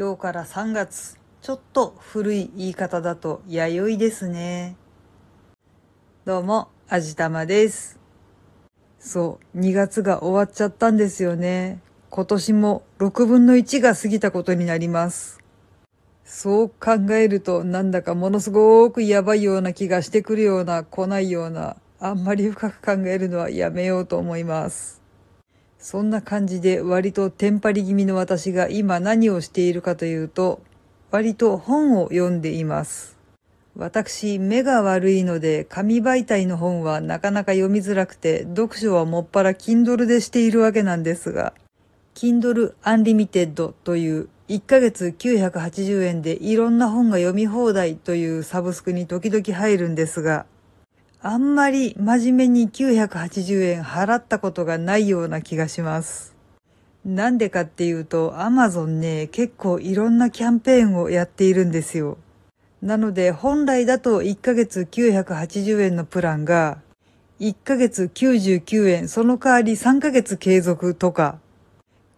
今日から3月。ちょっと古い言い方だと弥生ですね。どうも、あじたまです。そう、2月が終わっちゃったんですよね。今年も6分の1が過ぎたことになります。そう考えるとなんだかものすごくやばいような気がしてくるような来ないようなあんまり深く考えるのはやめようと思います。そんな感じで割とテンパり気味の私が今何をしているかというと割と本を読んでいます。私、目が悪いので紙媒体の本はなかなか読みづらくて読書はもっぱら Kindle でしているわけなんですが Kindle Unlimited という1ヶ月980円でいろんな本が読み放題というサブスクに時々入るんですが、あんまり真面目に980円払ったことがないような気がします。なんでかっていうと Amazon ね、結構いろんなキャンペーンをやっているんですよ。なので本来だと1ヶ月980円のプランが1ヶ月99円、その代わり3ヶ月継続とか、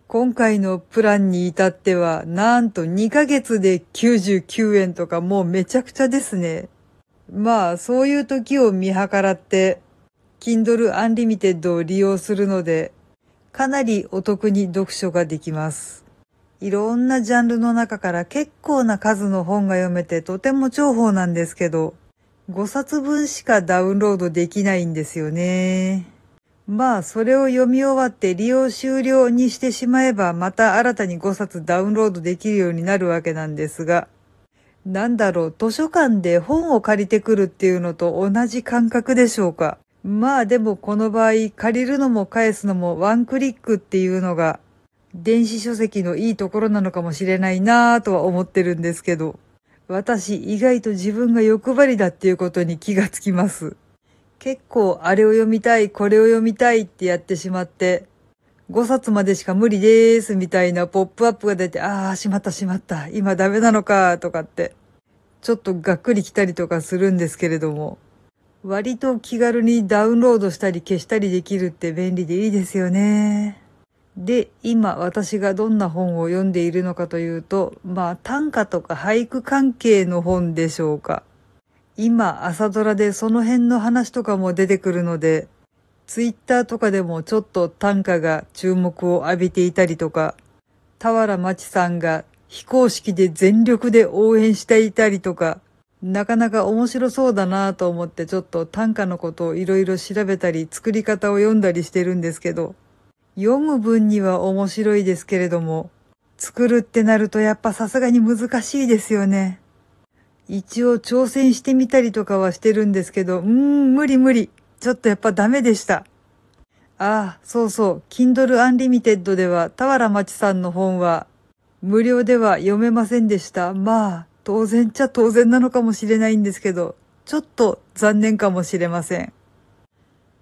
今回のプランに至っては、なんと2ヶ月で99円とかもうめちゃくちゃですね。まあ、そういう時を見計らって、Kindle Unlimited を利用するので、かなりお得に読書ができます。いろんなジャンルの中から結構な数の本が読めてとても重宝なんですけど、5冊分しかダウンロードできないんですよね。まあ、それを読み終わって利用終了にしてしまえば、また新たに5冊ダウンロードできるようになるわけなんですが、なんだろう、図書館で本を借りてくるっていうのと同じ感覚でしょうか？まあでもこの場合、借りるのも返すのもワンクリックっていうのが、電子書籍のいいところなのかもしれないなぁとは思ってるんですけど、私意外と自分が欲張りだっていうことに気がつきます。結構あれを読みたい、これを読みたいってやってしまって、5冊までしか無理ですみたいなポップアップが出て、ああ、しまったしまった、今ダメなのか、とかって、ちょっとがっくり来たりとかするんですけれども、割と気軽にダウンロードしたり消したりできるって便利でいいですよね。で、今私がどんな本を読んでいるのかというと、まあ短歌とか俳句関係の本でしょうか。今朝ドラでその辺の話とかも出てくるので、ツイッターとかでもちょっと短歌が注目を浴びていたりとか、田原町さんが非公式で全力で応援していたりとか、なかなか面白そうだなと思ってちょっと短歌のことをいろいろ調べたり作り方を読んだりしてるんですけど、読む分には面白いですけれども、作るってなるとやっぱさすがに難しいですよね。一応挑戦してみたりとかはしてるんですけど、うーん、無理無理。ちょっとやっぱダメでした。ああ、そうそう、Kindle Unlimited では田原町さんの本は無料では読めませんでした。まあ、当然っちゃ当然なのかもしれないんですけど、ちょっと残念かもしれません。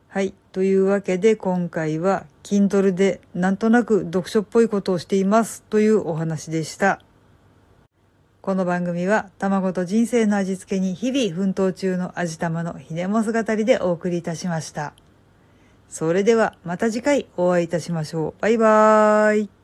はい。というわけで今回は Kindle でなんとなく読書っぽいことをしていますというお話でした。この番組は卵と人生の味付けに日々奮闘中の味玉のひねもす語りでお送りいたしました。それではまた次回お会いいたしましょう。バイバーイ。